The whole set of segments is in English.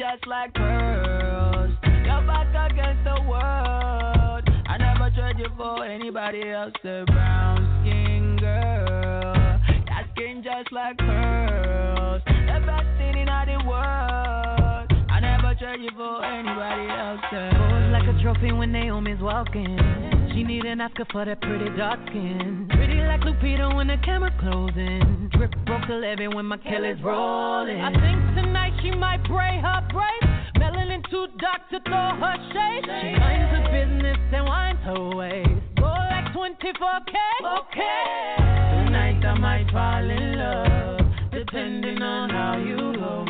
just like pearls. Your back against the world. I never trade you for anybody else. The brown skin girl, your skin just like pearls. The best thing in the world. Trade you for anybody else. Pose like a trophy when Naomi's walking. She need an Oscar for that pretty dark skin. Pretty like Lupita when the camera closing. Drip broke the levee when my Kelly's rolling. I think tonight she might braid her braids. Melanin too dark to throw her shade. She minds her business and winds her waist. Go like 24K. Okay. Tonight I might fall in love, depending on how you hold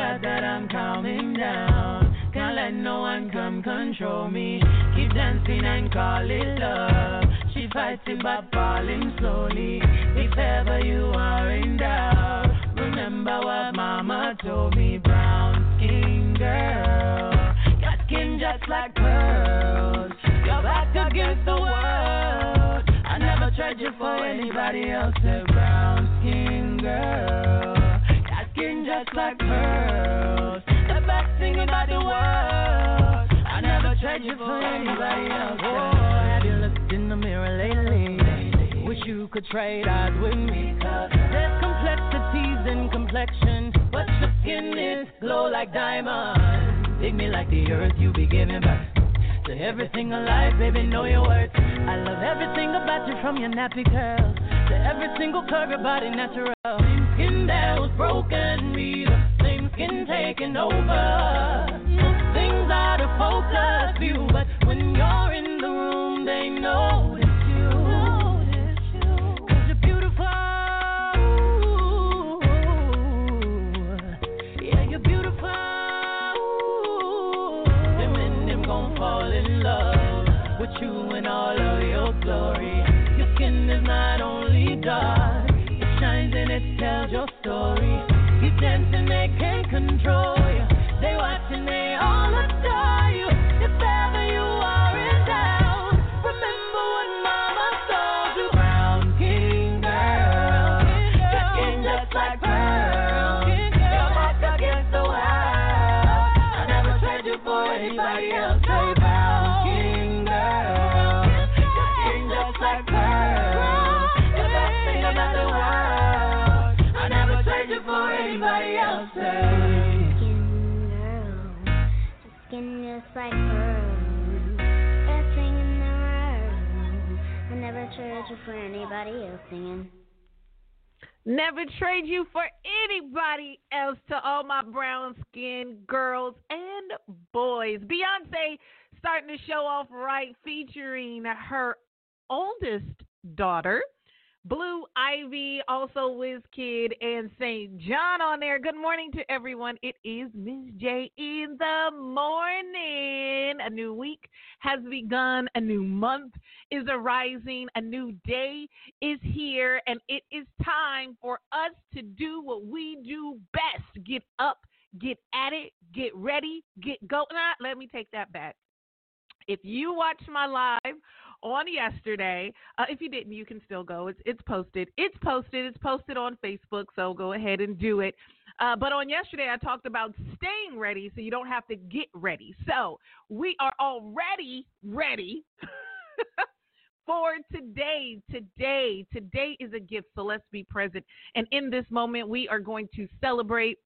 glad that I'm calming down. Can't let no one come control me. Keep dancing and call it love. She fights it by falling slowly. If ever you are in doubt, remember what mama told me. Brown skin girl, your skin just like pearls. Your back against the world. I never tried you for anybody else. Brown skin girl, just like pearls. The best thing about the world. I never tried you for anybody else. Oh, have you looked in the mirror lately? Wish you could trade eyes with me. There's complexities in complexion, but your skin is glow like diamonds. Dig me like the earth you be giving birth. To everything alive, baby, know your worth. I love everything about you from your nappy curls to every single curve, your body natural. That was broken, me the same skin taking over. Things out of focus view, but when you're in right, featuring her oldest daughter, Blue Ivy, also Kid and St. John on there. Good morning to everyone. It is Miss J in the morning. A new week has begun. A new month is arising. A new day is here. And it is time for us to do what we do best get up, get at it, get ready, get going. Nah, let me take that back. If you watch my live on yesterday. Uh, if you didn't, you can still go. It's it's posted. It's posted. It's posted on Facebook. So go ahead and do it. Uh, but on yesterday, I talked about staying ready so you don't have to get ready. So we are already ready. for today. Today, today is a gift, so let's be present. And in this moment, we are going to celebrate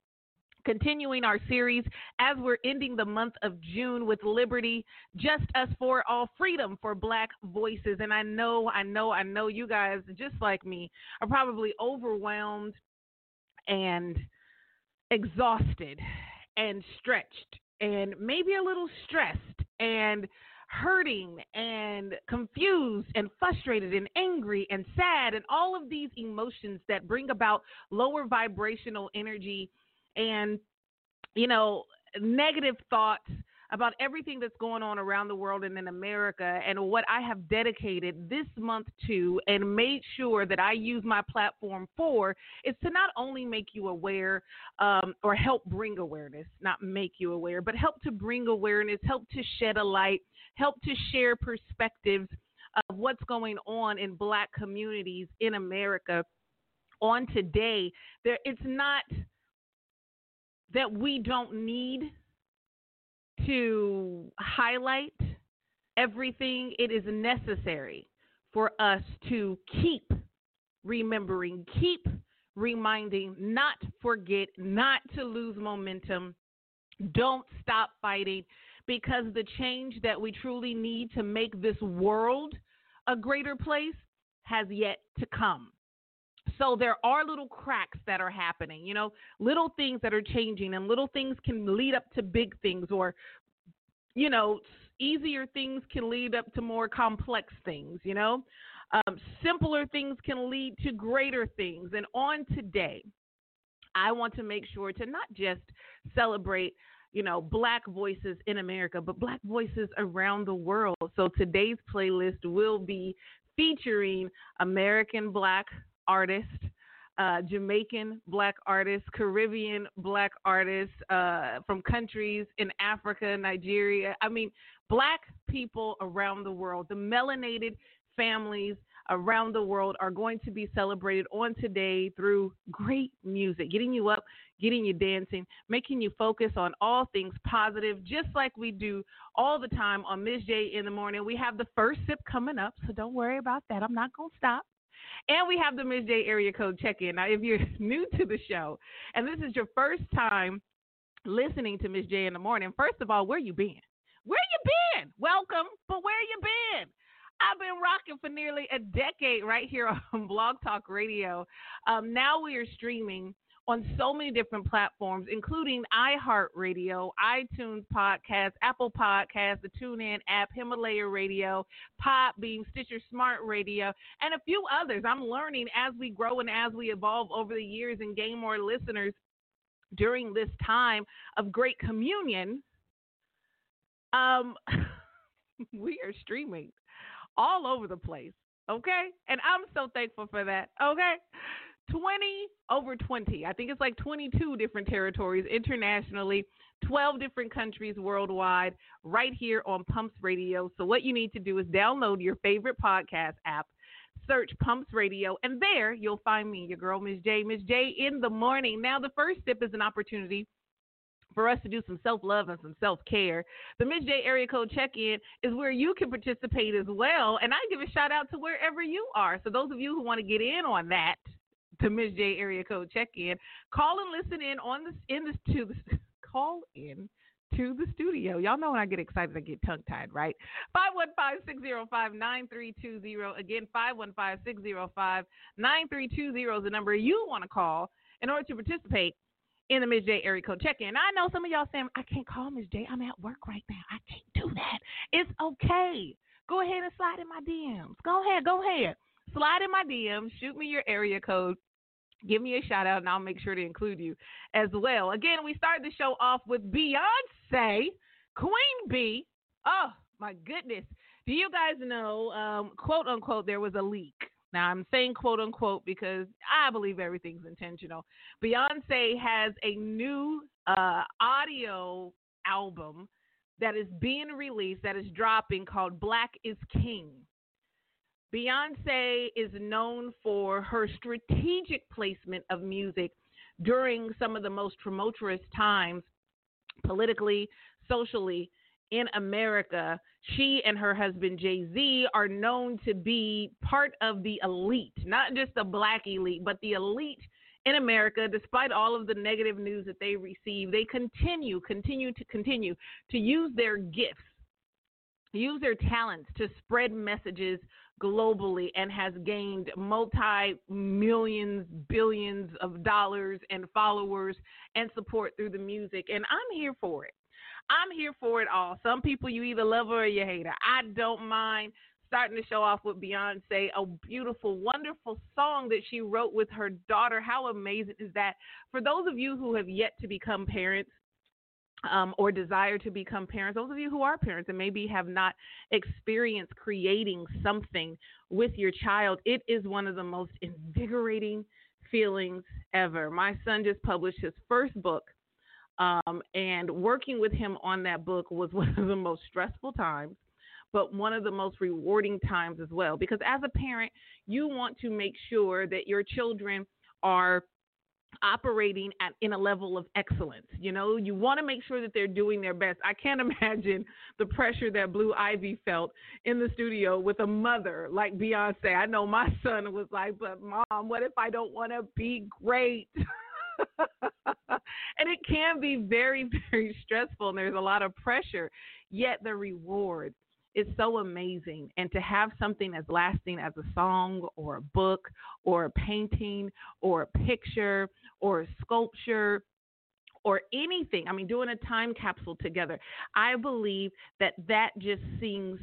continuing our series as we're ending the month of June with Liberty, Just Us for All Freedom for Black Voices. And I know, I know, I know you guys, just like me, are probably overwhelmed and exhausted and stretched and maybe a little stressed and hurting and confused and frustrated and angry and sad and all of these emotions that bring about lower vibrational energy and you know negative thoughts about everything that's going on around the world and in America and what I have dedicated this month to and made sure that I use my platform for is to not only make you aware um, or help bring awareness, not make you aware, but help to bring awareness, help to shed a light, help to share perspectives of what's going on in black communities in America on today. There it's not that we don't need to highlight everything. It is necessary for us to keep remembering, keep reminding, not forget, not to lose momentum. Don't stop fighting because the change that we truly need to make this world a greater place has yet to come. So there are little cracks that are happening, you know, little things that are changing, and little things can lead up to big things, or, you know, easier things can lead up to more complex things, you know. Um, simpler things can lead to greater things. And on today, I want to make sure to not just celebrate you know, black voices in America, but black voices around the world. So today's playlist will be featuring American black artists, uh, Jamaican black artists, Caribbean black artists uh, from countries in Africa, Nigeria. I mean, black people around the world, the melanated families around the world are going to be celebrated on today through great music, getting you up, getting you dancing, making you focus on all things positive, just like we do all the time on Ms. J in the morning. We have the first sip coming up, so don't worry about that. I'm not going to stop. And we have the Ms. J area code check in. Now, if you're new to the show and this is your first time listening to Ms. J in the morning, first of all, where you been? Where you been? Welcome, but where you been? I've been rocking for nearly a decade right here on Blog Talk Radio. Um, now we are streaming on so many different platforms, including iHeartRadio, iTunes Podcast, Apple Podcast, the TuneIn app, Himalaya Radio, Podbean, Stitcher Smart Radio, and a few others. I'm learning as we grow and as we evolve over the years and gain more listeners during this time of great communion. Um, we are streaming all over the place. Okay. And I'm so thankful for that. Okay. 20 over 20. I think it's like 22 different territories internationally, 12 different countries worldwide, right here on Pumps Radio. So, what you need to do is download your favorite podcast app, search Pumps Radio, and there you'll find me, your girl, Miss J, Miss J in the morning. Now, the first step is an opportunity for us to do some self love and some self care. The Miss J area code check in is where you can participate as well. And I give a shout out to wherever you are. So, those of you who want to get in on that, the Ms. J area code check in. Call and listen in on this in this to the call in to the studio. Y'all know when I get excited, I get tongue tied, right? 515 605 9320. Again, 515 605 9320 is the number you want to call in order to participate in the Ms. J area code check in. I know some of y'all saying, I can't call Ms. J. I'm at work right now. I can't do that. It's okay. Go ahead and slide in my DMs. Go ahead. Go ahead. slide in my DMs. shoot me your area code, give me a shout out, and I'll make sure to include you as well. Again, we started the show off with Beyonce, Queen B. Oh, my goodness. Do you guys know, um, quote unquote, there was a leak? Now, I'm saying quote unquote because I believe everything's intentional. Beyonce has a new uh, audio album that is being released, that is dropping called Black is King. Beyonce is known for her strategic placement of music during some of the most tumultuous times politically, socially in America. She and her husband Jay Z are known to be part of the elite, not just the black elite, but the elite in America, despite all of the negative news that they receive, they continue, continue to continue to use their gifts, use their talents to spread messages globally and has gained multi millions, billions of dollars and followers and support through the music. And I'm here for it. I'm here for it all. Some people you either love her or you hate her. I don't mind starting to show off with Beyonce, a beautiful, wonderful song that she wrote with her daughter. How amazing is that? For those of you who have yet to become parents, um, or desire to become parents, those of you who are parents and maybe have not experienced creating something with your child, it is one of the most invigorating feelings ever. My son just published his first book, um, and working with him on that book was one of the most stressful times but one of the most rewarding times as well. Because as a parent, you want to make sure that your children are operating at in a level of excellence. You know, you want to make sure that they're doing their best. I can't imagine the pressure that Blue Ivy felt in the studio with a mother like Beyonce. I know my son was like, "But mom, what if I don't want to be great?" and it can be very very stressful and there's a lot of pressure. Yet the reward is so amazing. And to have something as lasting as a song or a book or a painting or a picture or a sculpture or anything, I mean, doing a time capsule together, I believe that that just sings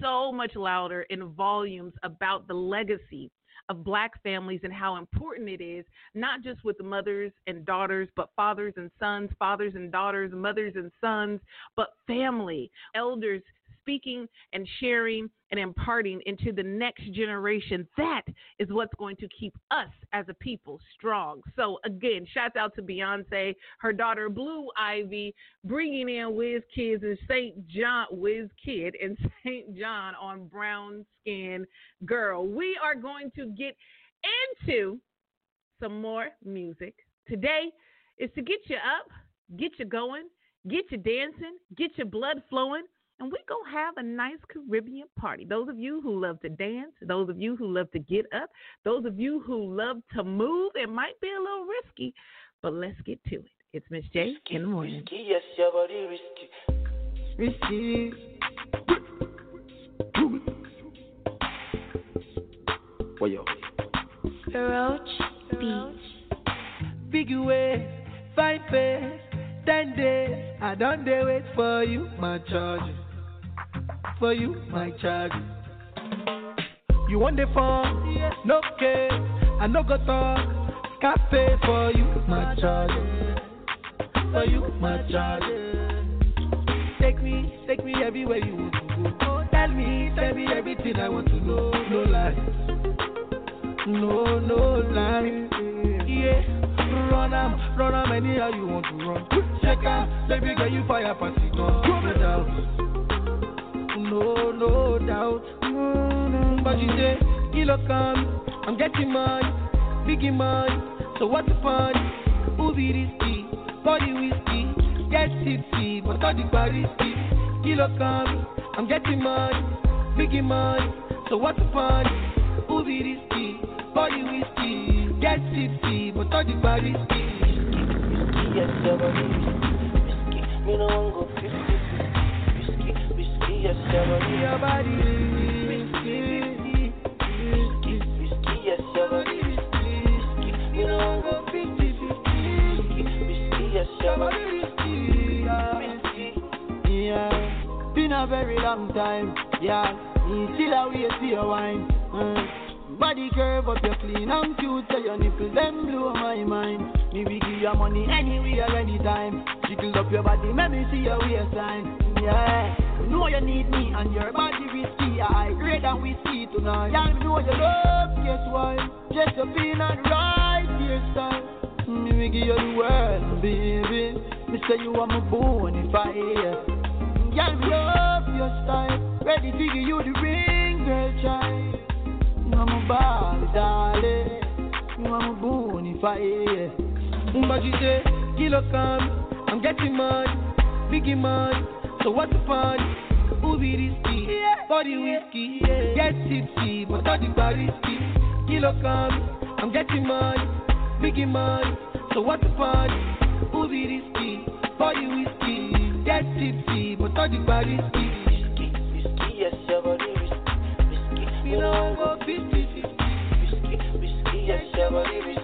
so much louder in volumes about the legacy of black families and how important it is, not just with mothers and daughters, but fathers and sons, fathers and daughters, mothers and sons, but family, elders speaking and sharing and imparting into the next generation. That is what's going to keep us as a people strong. So, again, shouts out to Beyonce, her daughter Blue Ivy, bringing in Wiz Kids and St. John, Wiz Kid and St. John on Brown Skin Girl. We are going to get into some more music. Today is to get you up, get you going, get you dancing, get your blood flowing and we're going to have a nice Caribbean party. Those of you who love to dance, those of you who love to get up, those of you who love to move, it might be a little risky, but let's get to it. It's Miss J risky, in the morning. Risky, yes, your body risky. Risky. What yo? Roach Beach. Big way, fine face, ten days. I don't dare wait for you, my charges for you, my child. You want the phone? No care. I no go talk. Cafe for you, my child. For you, my child. Take me, take me everywhere you want to go. Tell me, tell me everything I want to know. No lies. No, no lies. Yeah. Run am, run am anyhow you want to run. Check out, baby girl, you fire party, no doubt no, no doubt. Mm-hmm. But you say, kilo come, I'm getting money, biggie money. So what's the fun? Who be risky? Body whiskey, get tipsy, but all the bar risky. Kilo come, I'm getting money, biggie money. So what's the fun? Who be risky? Body whiskey, get tipsy, but all the bar risky. Yes, body risky. Me no one go very long time, yeah. Me still a your wine. Mm. Body curve up, you clean and cute, so your nipple them blow my mind. Me we give you money anywhere, anytime. Jiggle up your body, let me see your waistline. Yeah, know you need me and your body risky. I grade than whiskey tonight. You know you love, guess why? Just a and right hairstyle. Me we give you the world, baby. Me say you are my bonafide. Yeah, me love your style. Ready to give you the ring, girl, child. You are my ball, darling. You are my bonafide. But you say, kilo come, I'm getting mad, biggie man. So what's the fun? Who be risky? Body whiskey, get tipsy, but all the risky. Kilo come, I'm getting mad, biggie man. So what's the fun? Who be risky? Body whiskey, get tipsy, but all the risky. Yes, your body risky, risky. You know I go 50 50. Risky, risky. Yes, your body risky.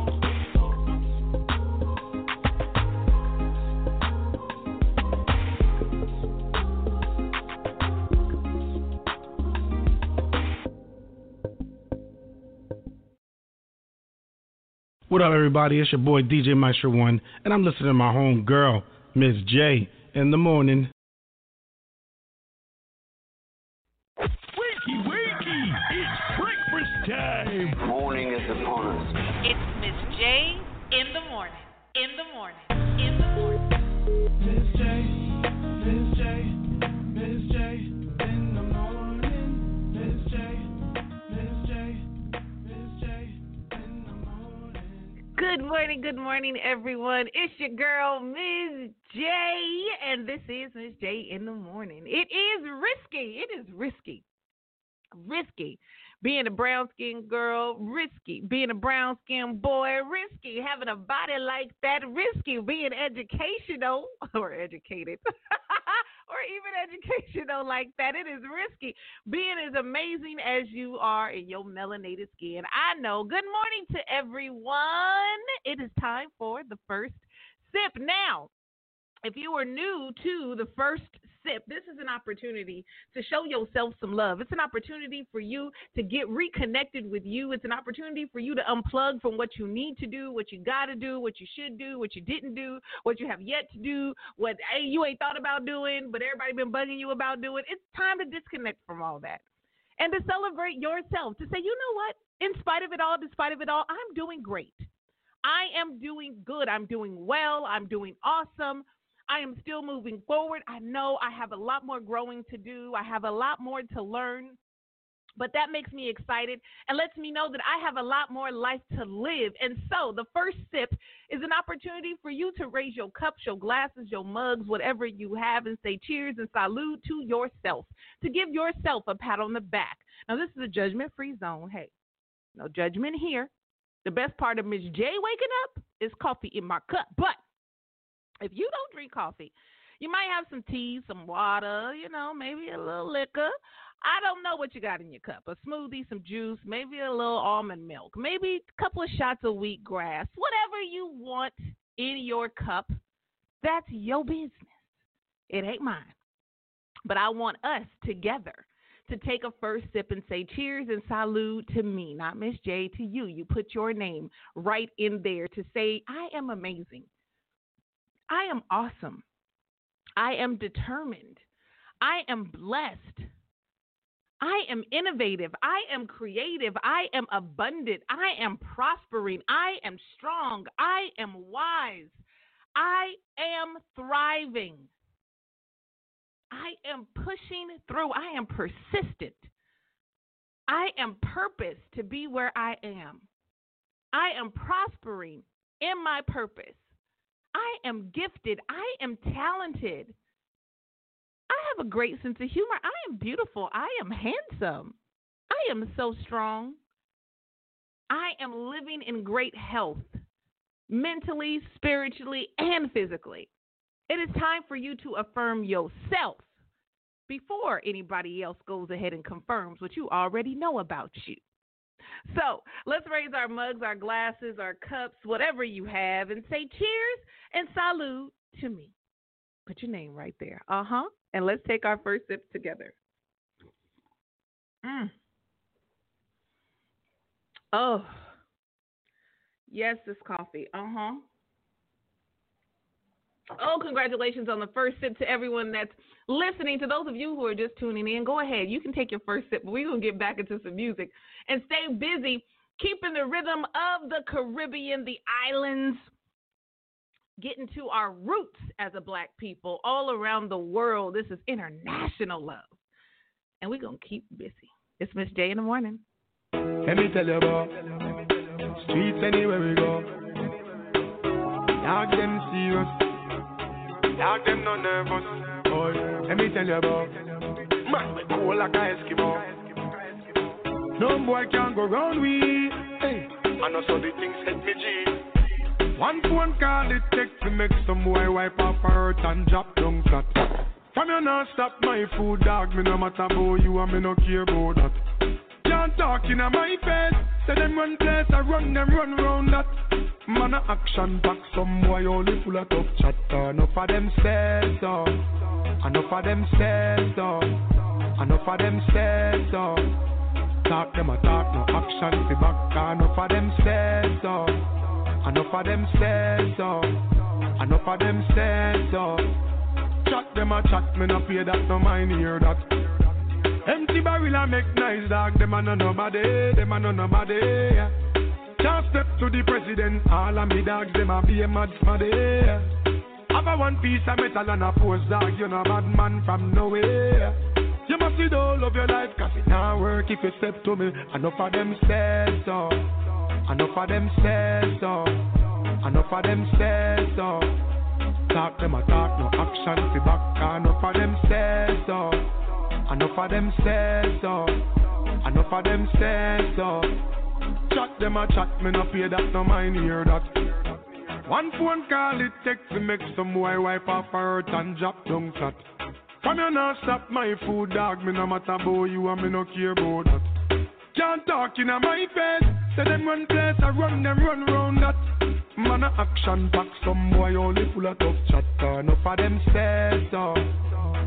What up, everybody? It's your boy DJ Maestro One, and I'm listening to my home girl, Miss J, in the morning. Wakey, wakey! It's breakfast time! Morning is upon us. It's Miss J in the morning. In the morning. Good morning, good morning, everyone. It's your girl, Ms. J, and this is Ms. J in the morning. It is risky. It is risky. Risky. Being a brown skinned girl, risky. Being a brown skinned boy, risky. Having a body like that, risky. Being educational or educated. or even educational like that. It is risky. Being as amazing as you are in your melanated skin. I know. Good morning to everyone. It is time for the first sip. Now, if you are new to the first sip, this is an opportunity to show yourself some love. It's an opportunity for you to get reconnected with you. It's an opportunity for you to unplug from what you need to do, what you got to do, what you should do, what you didn't do, what you have yet to do, what hey, you ain't thought about doing, but everybody been bugging you about doing. It's time to disconnect from all that and to celebrate yourself. To say, you know what? In spite of it all, despite of it all, I'm doing great. I am doing good. I'm doing well. I'm doing awesome. I am still moving forward. I know I have a lot more growing to do. I have a lot more to learn. But that makes me excited and lets me know that I have a lot more life to live. And so the first sip is an opportunity for you to raise your cups, your glasses, your mugs, whatever you have, and say cheers and salute to yourself, to give yourself a pat on the back. Now, this is a judgment free zone. Hey, no judgment here. The best part of Miss J waking up is coffee in my cup. But if you don't drink coffee, you might have some tea, some water, you know, maybe a little liquor. I don't know what you got in your cup. A smoothie, some juice, maybe a little almond milk, maybe a couple of shots of wheatgrass, whatever you want in your cup. That's your business. It ain't mine. But I want us together to take a first sip and say cheers and salute to me, not Miss J, to you. You put your name right in there to say, I am amazing. I am awesome. I am determined. I am blessed. I am innovative. I am creative. I am abundant. I am prospering. I am strong. I am wise. I am thriving. I am pushing through. I am persistent. I am purpose to be where I am. I am prospering in my purpose. I am gifted. I am talented. I have a great sense of humor. I am beautiful. I am handsome. I am so strong. I am living in great health, mentally, spiritually, and physically. It is time for you to affirm yourself before anybody else goes ahead and confirms what you already know about you. So let's raise our mugs, our glasses, our cups, whatever you have, and say cheers and salute to me. Put your name right there. Uh huh. And let's take our first sip together. Mm. Oh, yes, this coffee. Uh huh. Oh, congratulations on the first sip to everyone that's listening. To those of you who are just tuning in, go ahead. You can take your first sip, but we're going to get back into some music and stay busy keeping the rhythm of the Caribbean, the islands, getting to our roots as a black people all around the world. This is international love. And we're going to keep busy. It's Miss J in the morning. Let me tell you about streets anywhere we go. Dog them serious, dog them no nervous. Boy, let me tell you about man we cool like a Eskimo. No boy can go round we. Hey, I know so the things hit me G. One phone call it take to make some boy wipe her hurt and drop down flat. From you not stop my food, dog. Me no matter about you and me no care about that. Can't talk in my face. Say them run place, I run them run round that. Man a action back, some boy only full of tough chatter. Enough of them says so. Enough of them says so. Enough of them says so. Talk them a talk, no action fi back. Enough of them says so. Enough of them says so. Enough of them says so. Chat them a chat, me no pay that, no mind hear that. Empty barrel a make nice dog, them a no nobody, them a no nobody. Yeah. Can't step to the president, all of me dogs, them a be a mad smaddy. Have a one piece of metal and a force dog, you know bad man from nowhere. You must see the whole of your life, cause it not work if you step to me. Enough of them says so. Enough of them says so. Enough of them says so. Talk them a talk, no action fi back. Enough of them says so. Enough of them says so. Enough of them says so. Chat them a chat, me no pay that, no mind hear that. One phone call it take to make some boy wipe off her hurt and drop down flat. From you not stop my food, dog. Me no matter about you and me no care about that. Can't talk in my face. Say them run place, I run them run round that. Man a action back, some boy only full of tough chatter. Enough of them says so.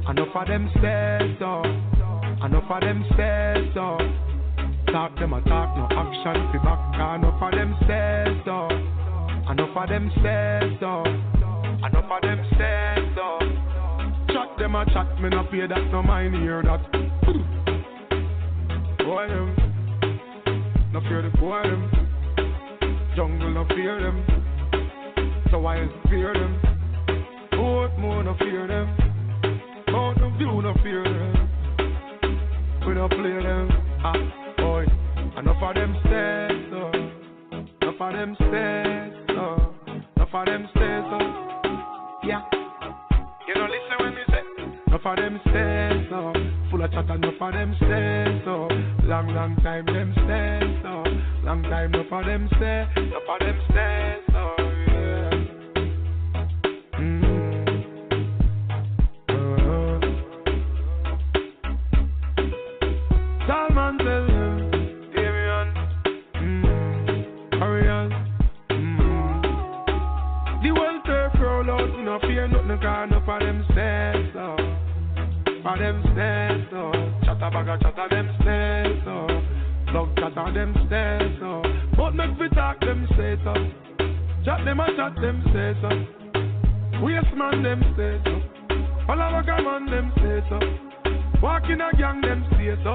Enough of them says so. Enough of them says so. Talk them a talk, no action fi back. Enough of them says so. Enough of them says so. Enough of them says so. Chat them a chat, me no pay that, no mind hear that. Boy them, no fear the boy them. Jungle no fear them, so I fear them. Boat more no fear them, Mountain View no fear them. We no play them, ah boy. Enough of them stairs, so. Uh. Enough of them stairs, so. Uh. Enough of them stairs, so. Uh. Yeah. You know, listen when me say. Enough of them stairs, so. Of chat, enough of them stairs, so. Long, long time them stairs, so. Long time, enough of them stairs, enough of them stairs, so. Chatter bag chatter them stairs, so. Love chatter them stairs, so. But make we talk them say so. Chat them and chat them say so. Waste man them say so. All a man them so. Walk in a gang them say so.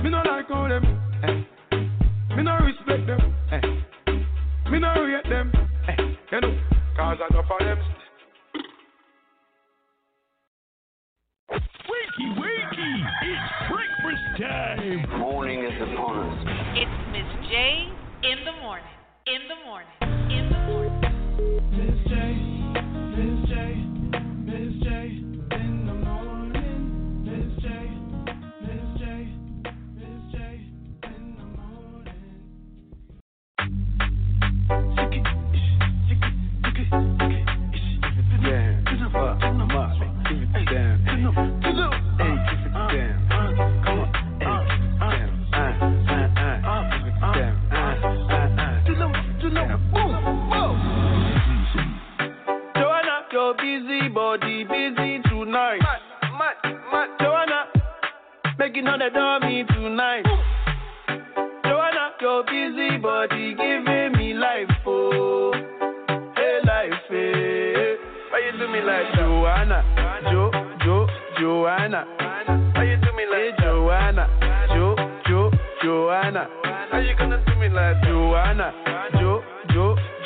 Me no like how them, eh. Me no respect them, eh. Me no rate them, eh. You know, cause enough of them.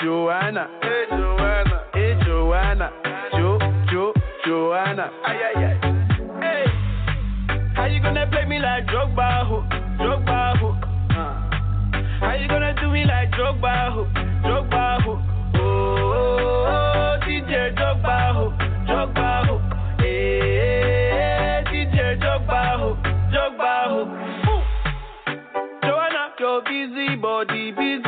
Joanna? Hey Joanna, hey Joanna, Jo, Jo, Joanna? Ay ay ay. Hey, how you gonna play me like Drogba, ho, Drogba, ho? Uh. How you gonna do me like Drogba, ho, Drogba, ho? Oh, oh, oh, DJ Drogba, ho, Drogba, ho. Hey, DJ Drogba, ho, Drogba, ho. Ooh. Joanna, your busy body busy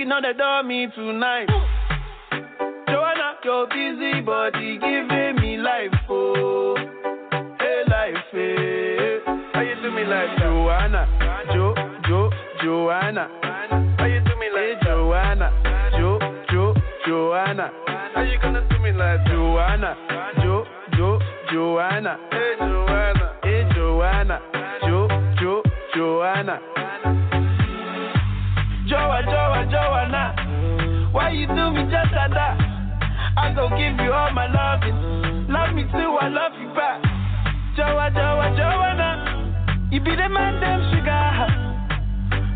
making all the dummy tonight. Joanna, your busy body giving me life, oh, hey life, hey. How you do me like Joanna, Jo, Jo, Joanna? How you do me like hey, Joanna, Jo, Jo, Joanna? How you gonna do me like Joanna, Jo, Jo, Joanna? Hey Joanna, hey Joanna, why you do me just like that? I go give you all my loving, love me too, I love you back. Joa, Joa, Joanna, you be the man, them sugar,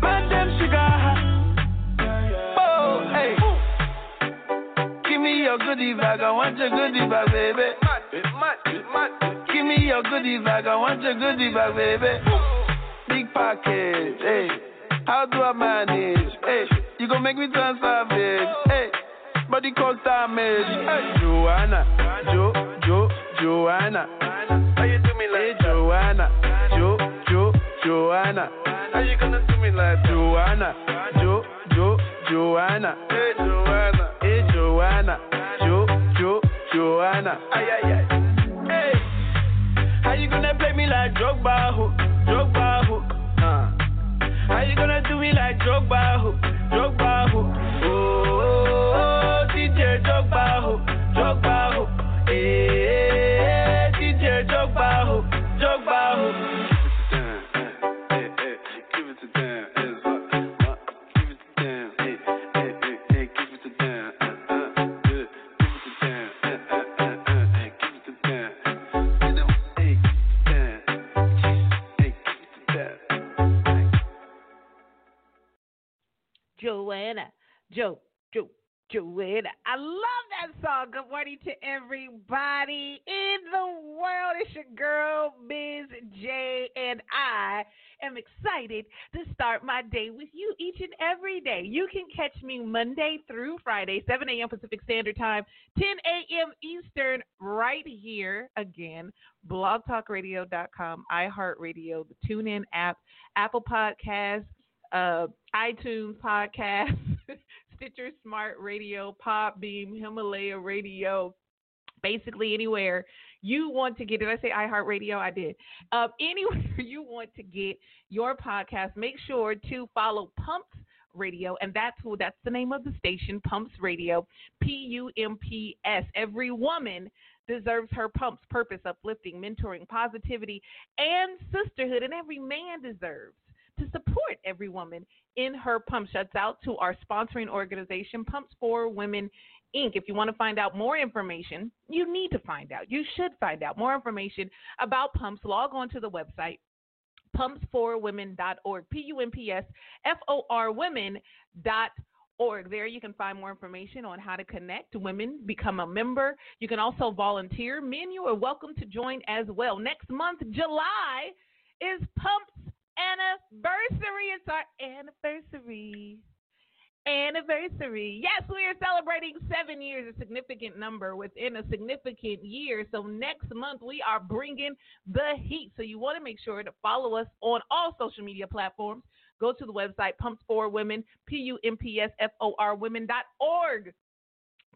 man, them sugar. Oh, hey. Give me your goodie bag, I want your goodie bag, baby. Give me your goodie bag, I want your goodie bag, baby. Big package, hey. How do I manage? Hey, you gon' make me turn savage. Body cause damage. Hey, Joanna, Jo, Jo, Joanna. How you do me like hey, Joanna, Jo, Jo, Joanna? How you gonna do me like Joanna, Jo, Jo, Joanna? Hey, Joanna, hey, Joanna, Jo, Jo, Joanna? Ay, ay, ay. Hey, how you gonna play me like Drogba, ho, Drogba, ho? Uh. How you gonna do me like Drogba, ho, Joanna, Jo, Jo, Joanna. I love that song. Good morning to everybody in the world. It's your girl, Ms. J, and I am excited to start my day with you each and every day. You can catch me Monday through Friday, 7 a.m. Pacific Standard Time, 10 a.m. Eastern, right here again, blogtalkradio.com, iHeartRadio, the TuneIn app, Apple Podcasts, uh, iTunes podcast, Stitcher Smart Radio, Podbean, Himalaya Radio, basically anywhere you want to get. Did I say iHeartRadio? I did. Uh, anywhere you want to get your podcast, make sure to follow Pumps Radio, and that's who. That's the name of the station, Pumps Radio, P U M P S. Every woman deserves her pumps, purpose, uplifting, mentoring, positivity, and sisterhood, and every man deserves to support every woman in her pump. Shuts out to our sponsoring organization, Pumps for Women Inc. If you want to find out more information, you need to find out. You should find out more information about pumps. Log on to the website pumpsforwomen.org. P U M P S F O R women.org. There you can find more information on how to connect women, become a member. You can also volunteer. Men, you are welcome to join as well. Next month, July, is Pumps anniversary. It's our anniversary. Anniversary. Yes, we are celebrating seven years, a significant number within a significant year. So next month we are bringing the heat. So you want to make sure to follow us on all social media platforms. Go to the website Pumps for Women, P U M P S F O R Women.org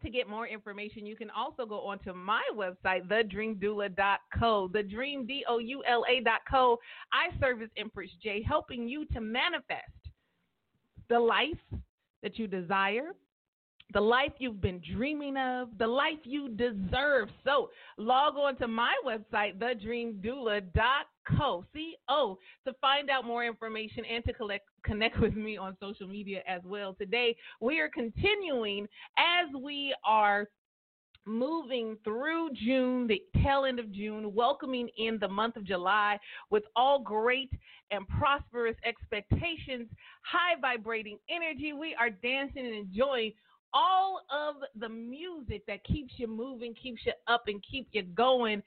to get more information, you can also go onto my website, thedreamdoula.co, thedreamdoula.co. I serve as Empress J, helping you to manifest the life that you desire, the life you've been dreaming of, the life you deserve. So log on to my website, thedreamdoula.co, C-O, C-O, to find out more information and to collect, connect with me on social media as well. Today, we are continuing as we are moving through June, the tail end of June, welcoming in the month of July with all great and prosperous expectations, high vibrating energy. We are dancing and enjoying all of the music that keeps you moving, keeps you up, and keep you going.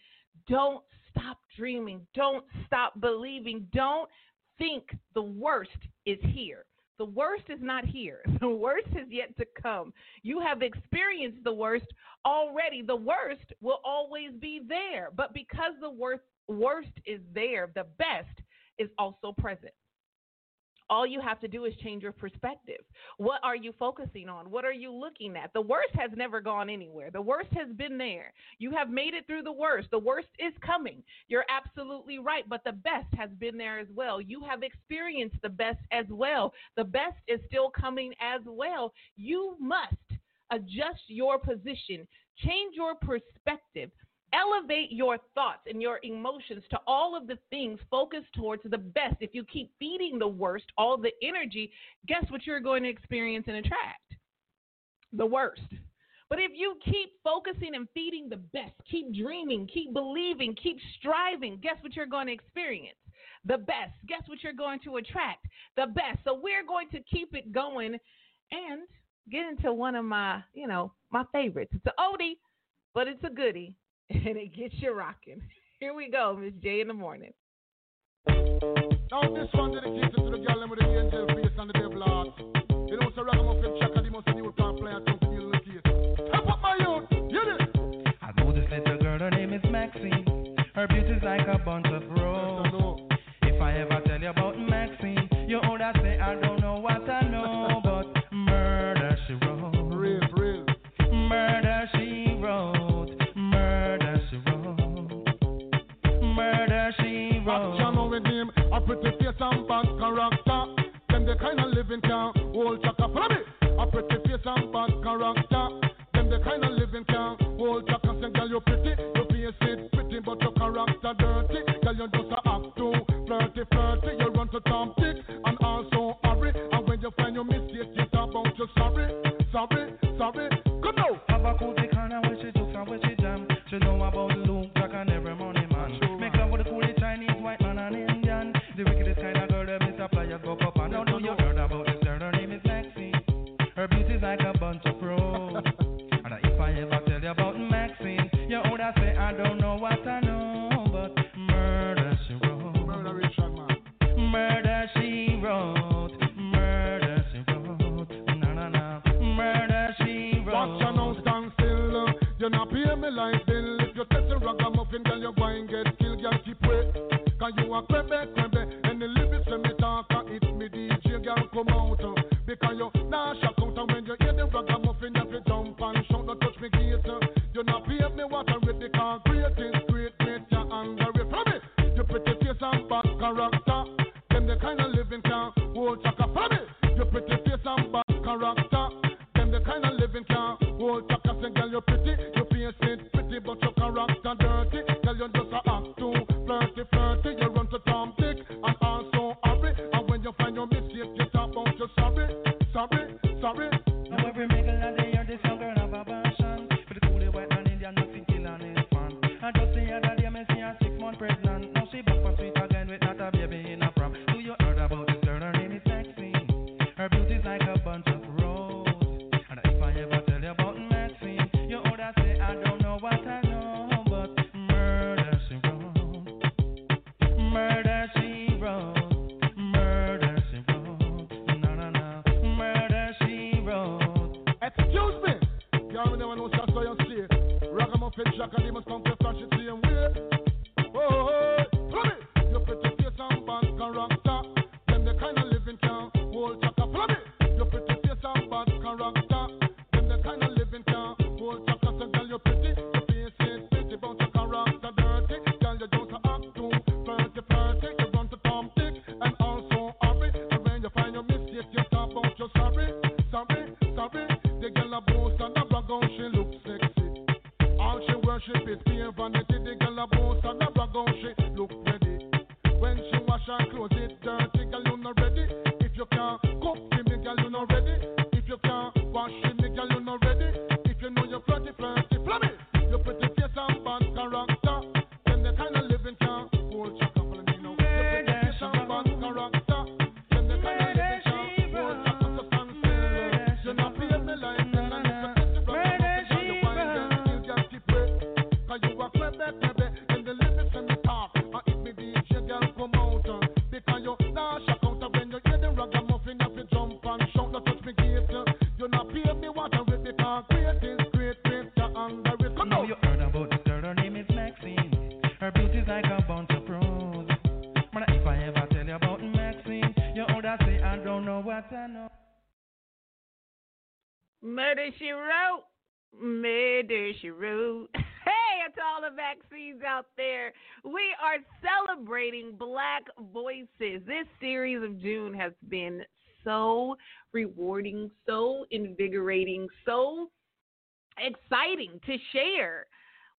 Don't stop dreaming. Don't stop believing. Don't think the worst is here. The worst is not here. The worst is yet to come. You have experienced the worst already. The worst will always be there. But because the worst, is there, the best is also present. All you have to do is change your perspective. What are you focusing on? What are you looking at? The worst has never gone anywhere. The worst has been there. You have made it through the worst. The worst is coming. You're absolutely right, but the best has been there as well. You have experienced the best as well. The best is still coming as well. You must adjust your position, change your perspective elevate your thoughts and your emotions to all of the things focused towards the best. If you keep feeding the worst all the energy, guess what you're going to experience and attract? The worst. But if you keep focusing and feeding the best, keep dreaming, keep believing, keep striving, guess what you're going to experience? The best. Guess what you're going to attract? The best. So we're going to keep it going and get into one of my, you know, my favorites. It's an oldie, but it's a goodie and it gets you rocking. Here we go, Miz J in the morning. Now this one dedicated to the girl with the angel face and the devil heart. You know, so ragamuffin check and he must new can play and to deal with it. Help up my youth, you know. I know this little girl, her name is Maxine. Her beauty's like a bunch of roses. Kind of living can hold chaka. Follow me. A pretty face and bad character. Them the kind of living can hold chaka. Say, girl, you pretty, your face is pretty, but your character dirty. Girl, you just a act too flirty, flirty. You run to Tom Dick and also hurry. And when you find your mistake, you talk about you sorry, sorry, sorry. Come now. Have a cootie Pay me like bill. If you test a ragamuffin, girl, you going get killed. Girl, keep wait. Cause you a crebe, crebe. And the lyrics when me talk, it's me DJ, girl, come out. uh, Because you shock out. And when you hear the ragamuffin, you jump and shout. Don't touch me gate. uh. You not pay me what I read because great is great, great, you underrate. From me, you pretty face and bad character. Them the kind of living can hold chaka. From me, you pretty face and bad character. Them the kind of living can dirty. So exciting to share.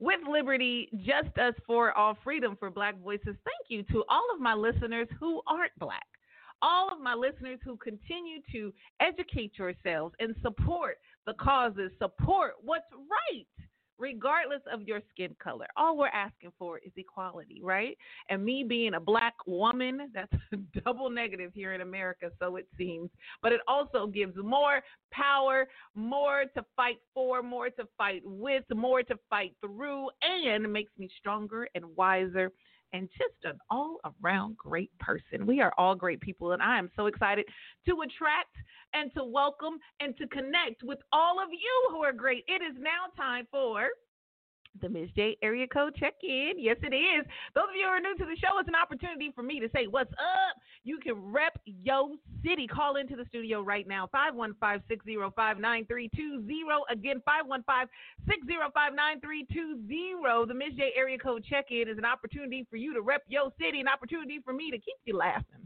With Liberty, just us for all freedom for Black voices. Thank you to all of my listeners who aren't Black all of my listeners who continue to educate yourselves and support the causes, support what's right, regardless of your skin color. All we're asking for is equality, right? And me being a black woman, that's a double negative here in America, so it seems. But it also gives more power, more to fight for, more to fight with, more to fight through, and makes me stronger and wiser and just an all around great person. We are all great people, and I am so excited to attract and to welcome and to connect with all of you who are great. It is now time for the Miz J area code check in. Yes, it is. Those of you who are new to the show, it's an opportunity for me to say, What's up? You can rep yo city. Call into the studio right now 515 605 9320. Again, 515 605 9320. The Miz J area code check in is an opportunity for you to rep yo city, an opportunity for me to keep you laughing.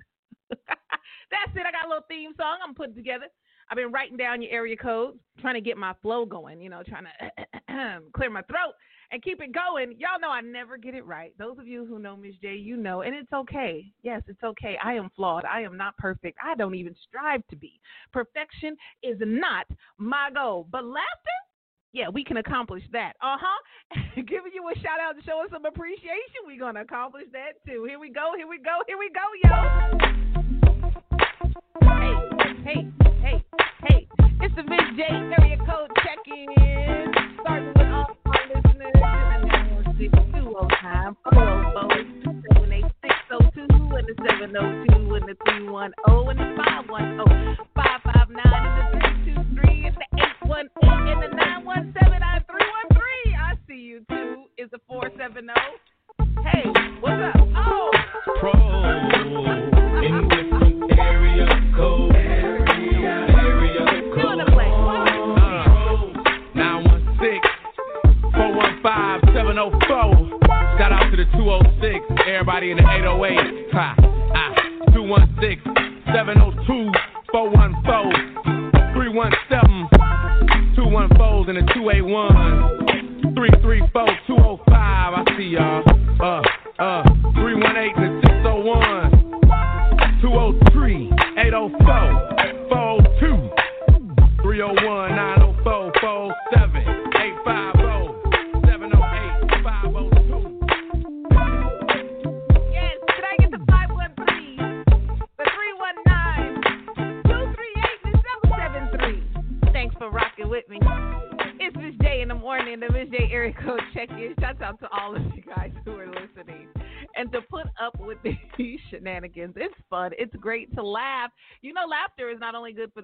That's it. I got a little theme song I'm putting together. I've been writing down your area codes, trying to get my flow going, you know, trying to clear my throat and keep it going. Y'all know I never get it right. Those of you who know Miz J, you know, and it's okay. Yes, it's okay. I am flawed. I am not perfect. I don't even strive to be. Perfection is not my goal. But laughter, yeah, we can accomplish that. Uh huh. Giving you a shout out to show us some appreciation. We're going to accomplish that too. Here we go. Here we go. Here we go, yo. Hey, hey, hey, hey. It's the Miz J area code check in. Starting with all listeners 916 209 404 78602 and the 702 and the 310 and the 510 559 and the 323 and the 818 and the 917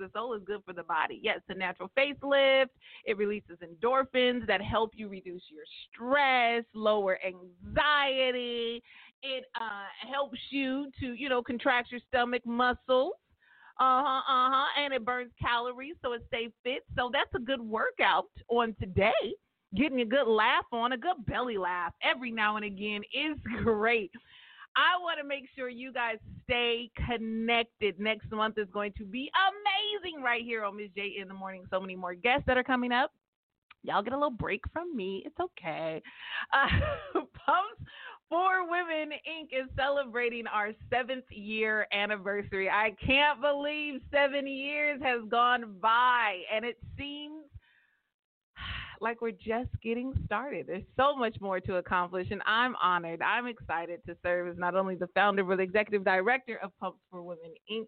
the soul, it's good for the body. Yes, a natural facelift. It releases endorphins that help you reduce your stress, lower anxiety. It uh, helps you to, you know, contract your stomach muscles. Uh huh, uh huh. And it burns calories, so it stays fit. So that's a good workout on today. Getting a good laugh on, a good belly laugh every now and again is great. I want to make sure you guys stay connected. Next month is going to be amazing right here on Miz J in the morning. So many more guests that are coming up. Y'all get a little break from me. It's okay. Uh, Pumps for Women Inc. is celebrating our seventh year anniversary. I can't believe seven years has gone by, and it seems like we're just getting started. There's so much more to accomplish, and I'm honored. I'm excited to serve as not only the founder but the executive director of Pumps for Women Inc.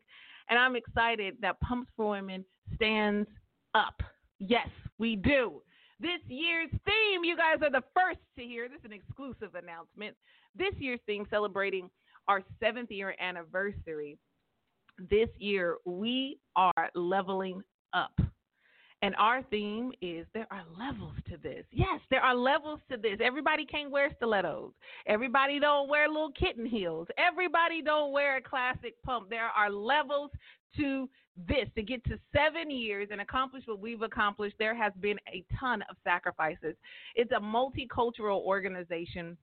And I'm excited that Pumps for Women stands up. Yes, we do. This year's theme, you guys are the first to hear. This is an exclusive announcement. This year's theme, celebrating our seventh year anniversary. This year, we are leveling up. And our theme is there are levels to this. Yes, there are levels to this. Everybody can't wear stilettos. Everybody don't wear little kitten heels. Everybody don't wear a classic pump. There are levels to this. To get to seven years and accomplish what we've accomplished, there has been a ton of sacrifices. It's a multicultural organization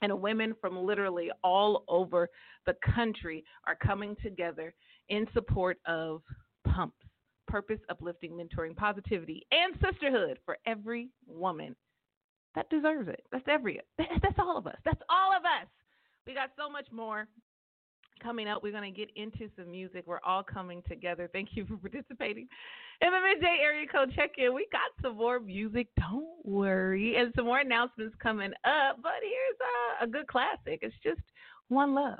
and women from literally all over the country are coming together in support of pumps purpose, uplifting, mentoring, positivity, and sisterhood for every woman that deserves it. That's every that's all of us. That's all of us. We got so much more coming up. We're going to get into some music. We're all coming together. Thank you for participating in the midday area code check in. We got some more music. Don't worry, and some more announcements coming up. But here's a, a good classic. It's just one love.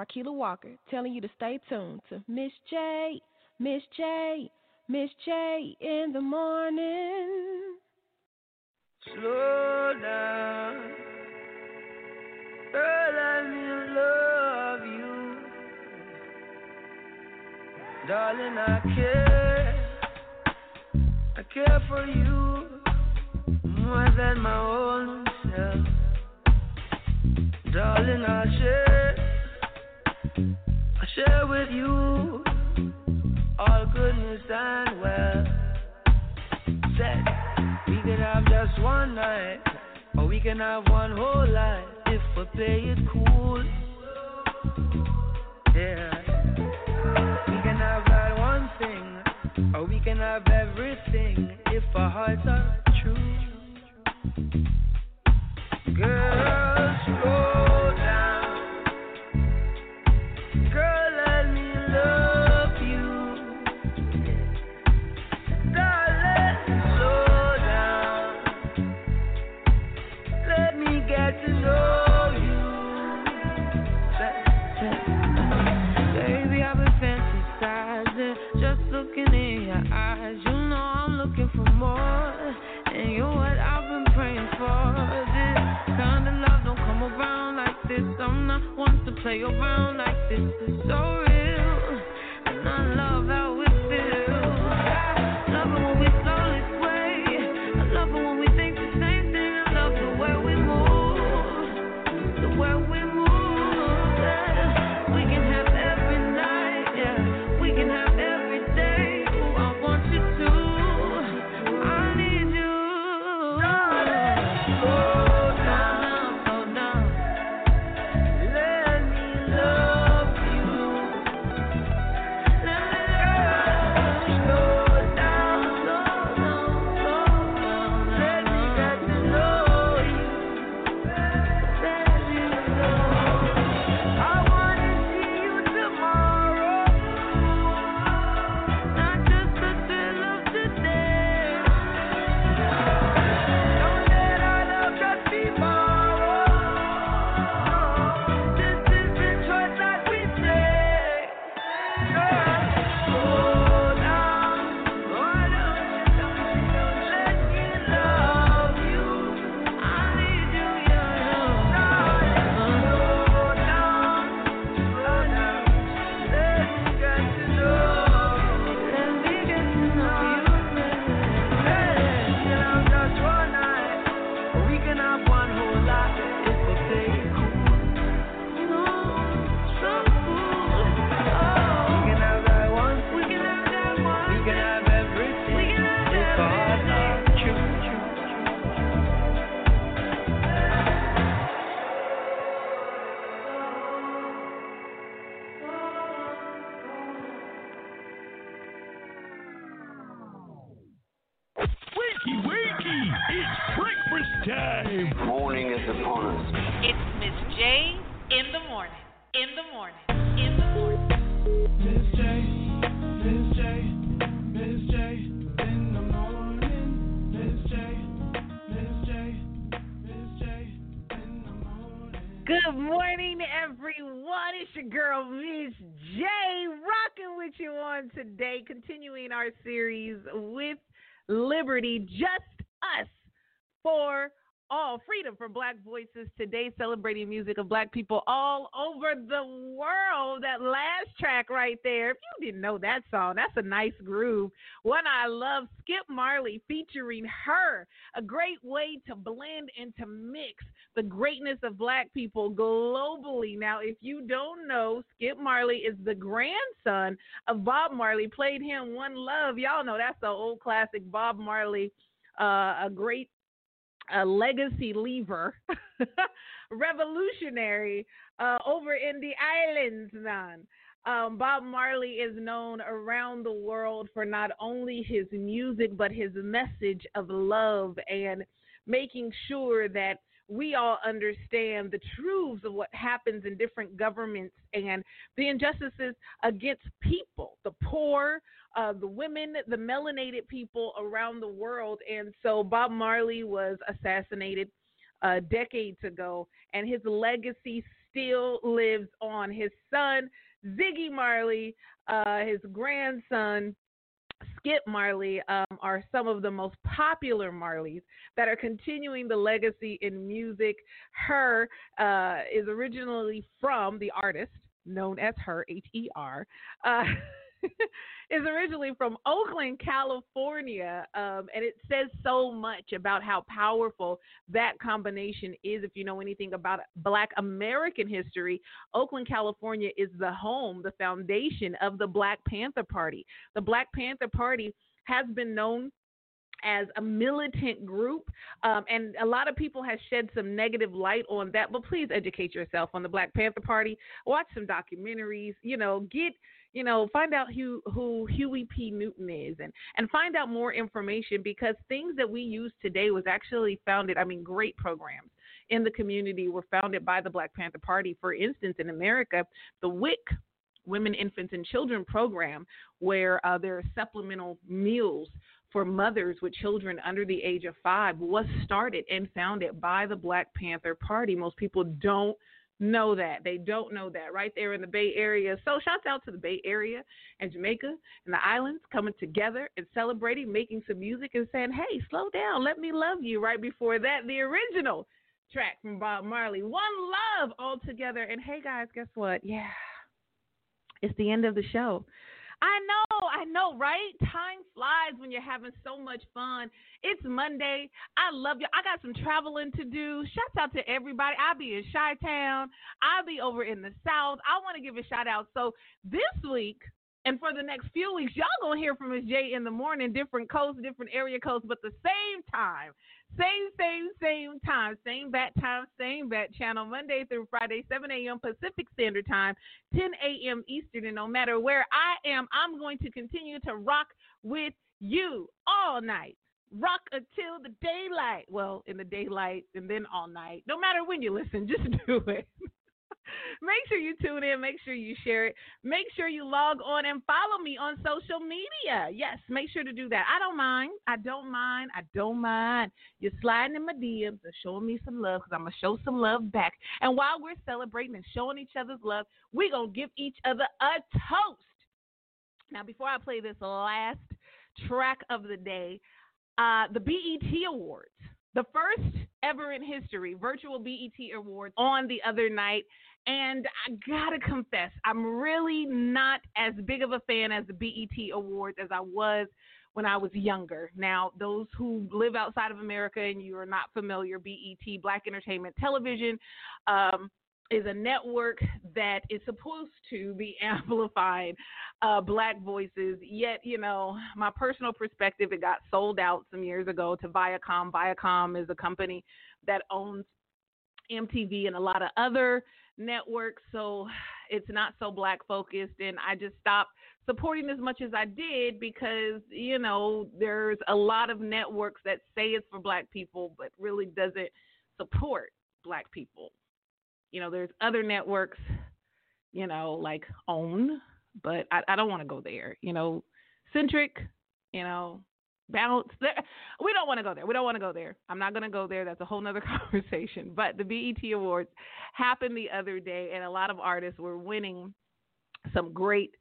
Hi, Marquila Walker telling you to stay tuned to Miz J, Miz J, Miz J in the morning. Slow down. Girl, I need love you. Darling, I care. I care for you more than my own self. Darling, I share. I share with you all goodness and well. Said, we could have just one night, or we can have one whole life if we play it cool. Yeah. We can have that one thing, or we can have everything if our hearts are true. Girl, slow today, continuing our series with Liberty, Just Us for All. Freedom for Black Voices today, celebrating music of black people all over the world. That last track right there, if you didn't know that song, that's a nice groove. One I love, Skip Marley featuring her. A great way to blend and to mix the greatness of black people globally. Now, if you don't know, Skip Marley is the grandson of Bob Marley, played him One Love. Y'all know that's the old classic Bob Marley, uh, a great a legacy lever, revolutionary uh, over in the islands, man. Um, Bob Marley is known around the world for not only his music, but his message of love and making sure that we all understand the truths of what happens in different governments and the injustices against people, the poor, uh, the women, the melanated people around the world. And so Bob Marley was assassinated uh, decades ago, and his legacy still lives on. His son, Ziggy Marley, uh, his grandson, Skip Marley um, are some of the most popular Marleys that are continuing the legacy in music. Her uh, is originally from the artist known as Her, H E R. Uh, is originally from Oakland, California, um, and it says so much about how powerful that combination is. If you know anything about Black American history, Oakland, California is the home, the foundation of the Black Panther Party. The Black Panther Party has been known as a militant group, um, and a lot of people have shed some negative light on that. But please educate yourself on the Black Panther Party. Watch some documentaries. You know, get you know, find out who who Huey P. Newton is, and and find out more information because things that we use today was actually founded. I mean, great programs in the community were founded by the Black Panther Party. For instance, in America, the WIC Women, Infants, and Children program, where uh, there are supplemental meals for mothers with children under the age of five, was started and founded by the Black Panther Party. Most people don't know that. They don't know that right there in the Bay Area. So, shouts out to the Bay Area and Jamaica and the islands coming together and celebrating, making some music and saying, hey, slow down, let me love you. Right before that, the original track from Bob Marley, One Love all together. And hey, guys, guess what? Yeah, it's the end of the show. I know, I know, right? Time flies when you're having so much fun. It's Monday. I love you. I got some traveling to do. Shouts out to everybody. I'll be in Chi Town. I'll be over in the South. I want to give a shout out. So this week, and for the next few weeks, y'all gonna hear from Miz J in the morning, different coasts, different area codes, but the same time, same, same, same time, same bat time, same bat channel, Monday through Friday, 7 a.m. Pacific Standard Time, 10 a.m. Eastern. And no matter where I am, I'm going to continue to rock with you all night. Rock until the daylight. Well, in the daylight and then all night. No matter when you listen, just do it. make sure you tune in. Make sure you share it. Make sure you log on and follow me on social media. Yes, make sure to do that. I don't mind. I don't mind. I don't mind. You're sliding in my DMs and showing me some love because I'm going to show some love back. And while we're celebrating and showing each other's love, we're going to give each other a toast. Now, before I play this last track of the day, uh, the BET Awards the first ever in history virtual BET Awards on the other night. And I gotta confess, I'm really not as big of a fan as the BET Awards as I was when I was younger. Now, those who live outside of America and you are not familiar, BET, Black Entertainment Television, um, is a network that is supposed to be amplifying uh, black voices. Yet, you know, my personal perspective, it got sold out some years ago to Viacom. Viacom is a company that owns MTV and a lot of other networks, so it's not so black focused. And I just stopped supporting as much as I did because, you know, there's a lot of networks that say it's for black people, but really doesn't support black people you know, there's other networks, you know, like OWN, but I, I don't want to go there. You know, Centric, you know, Bounce. There, We don't want to go there. We don't want to go there. I'm not going to go there. That's a whole nother conversation. But the BET Awards happened the other day, and a lot of artists were winning some great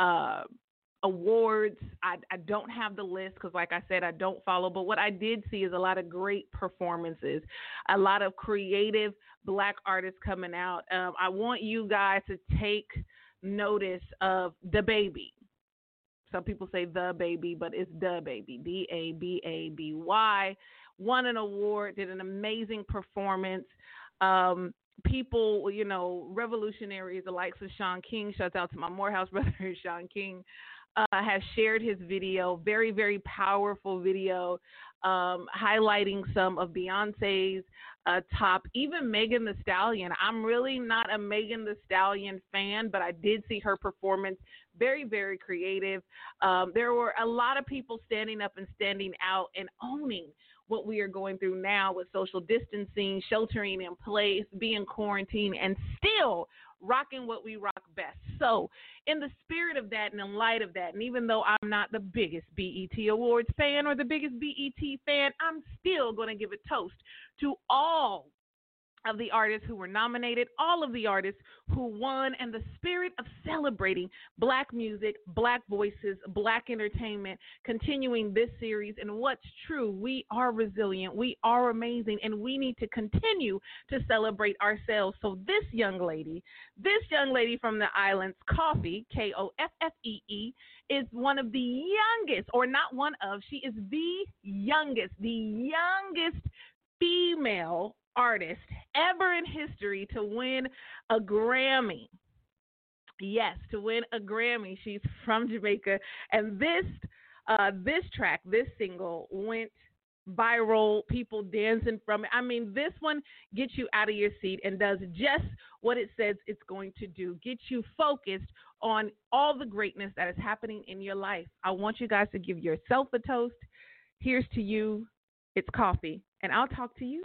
uh, awards. I, I don't have the list because, like I said, I don't follow. But what I did see is a lot of great performances, a lot of creative black artists coming out. Um, I want you guys to take notice of the baby. Some people say the baby, but it's DaBaby. D A B A B Y. Won an award, did an amazing performance. Um, people, you know, revolutionaries, the likes of Shaun King. Shouts out to my Morehouse brother, Shaun King uh, has shared his video, very, very powerful video, um, highlighting some of Beyonce's uh, top, even Megan Thee Stallion. I'm really not a Megan Thee Stallion fan, but I did see her performance very, very creative. Um, there were a lot of people standing up and standing out and owning what we are going through now with social distancing, sheltering in place, being quarantined, and still rocking what we rock best. So, in the spirit of that and in light of that, and even though I'm not the biggest BET Awards fan or the biggest BET fan, I'm still going to give a toast to all of the artists who were nominated, all of the artists who won, and the spirit of celebrating black music, black voices, black entertainment, continuing this series. And what's true, we are resilient, we are amazing, and we need to continue to celebrate ourselves. So, this young lady, this young lady from the islands, Koffee, K O F F E E, is one of the youngest, or not one of, she is the youngest, the youngest female artist ever in history to win a Grammy. Yes, to win a Grammy. She's from Jamaica, and this uh, this track, this single, went viral. People dancing from it. I mean, this one gets you out of your seat and does just what it says it's going to do. Get you focused on all the greatness that is happening in your life. I want you guys to give yourself a toast. Here's to you. It's Koffee, and I'll talk to you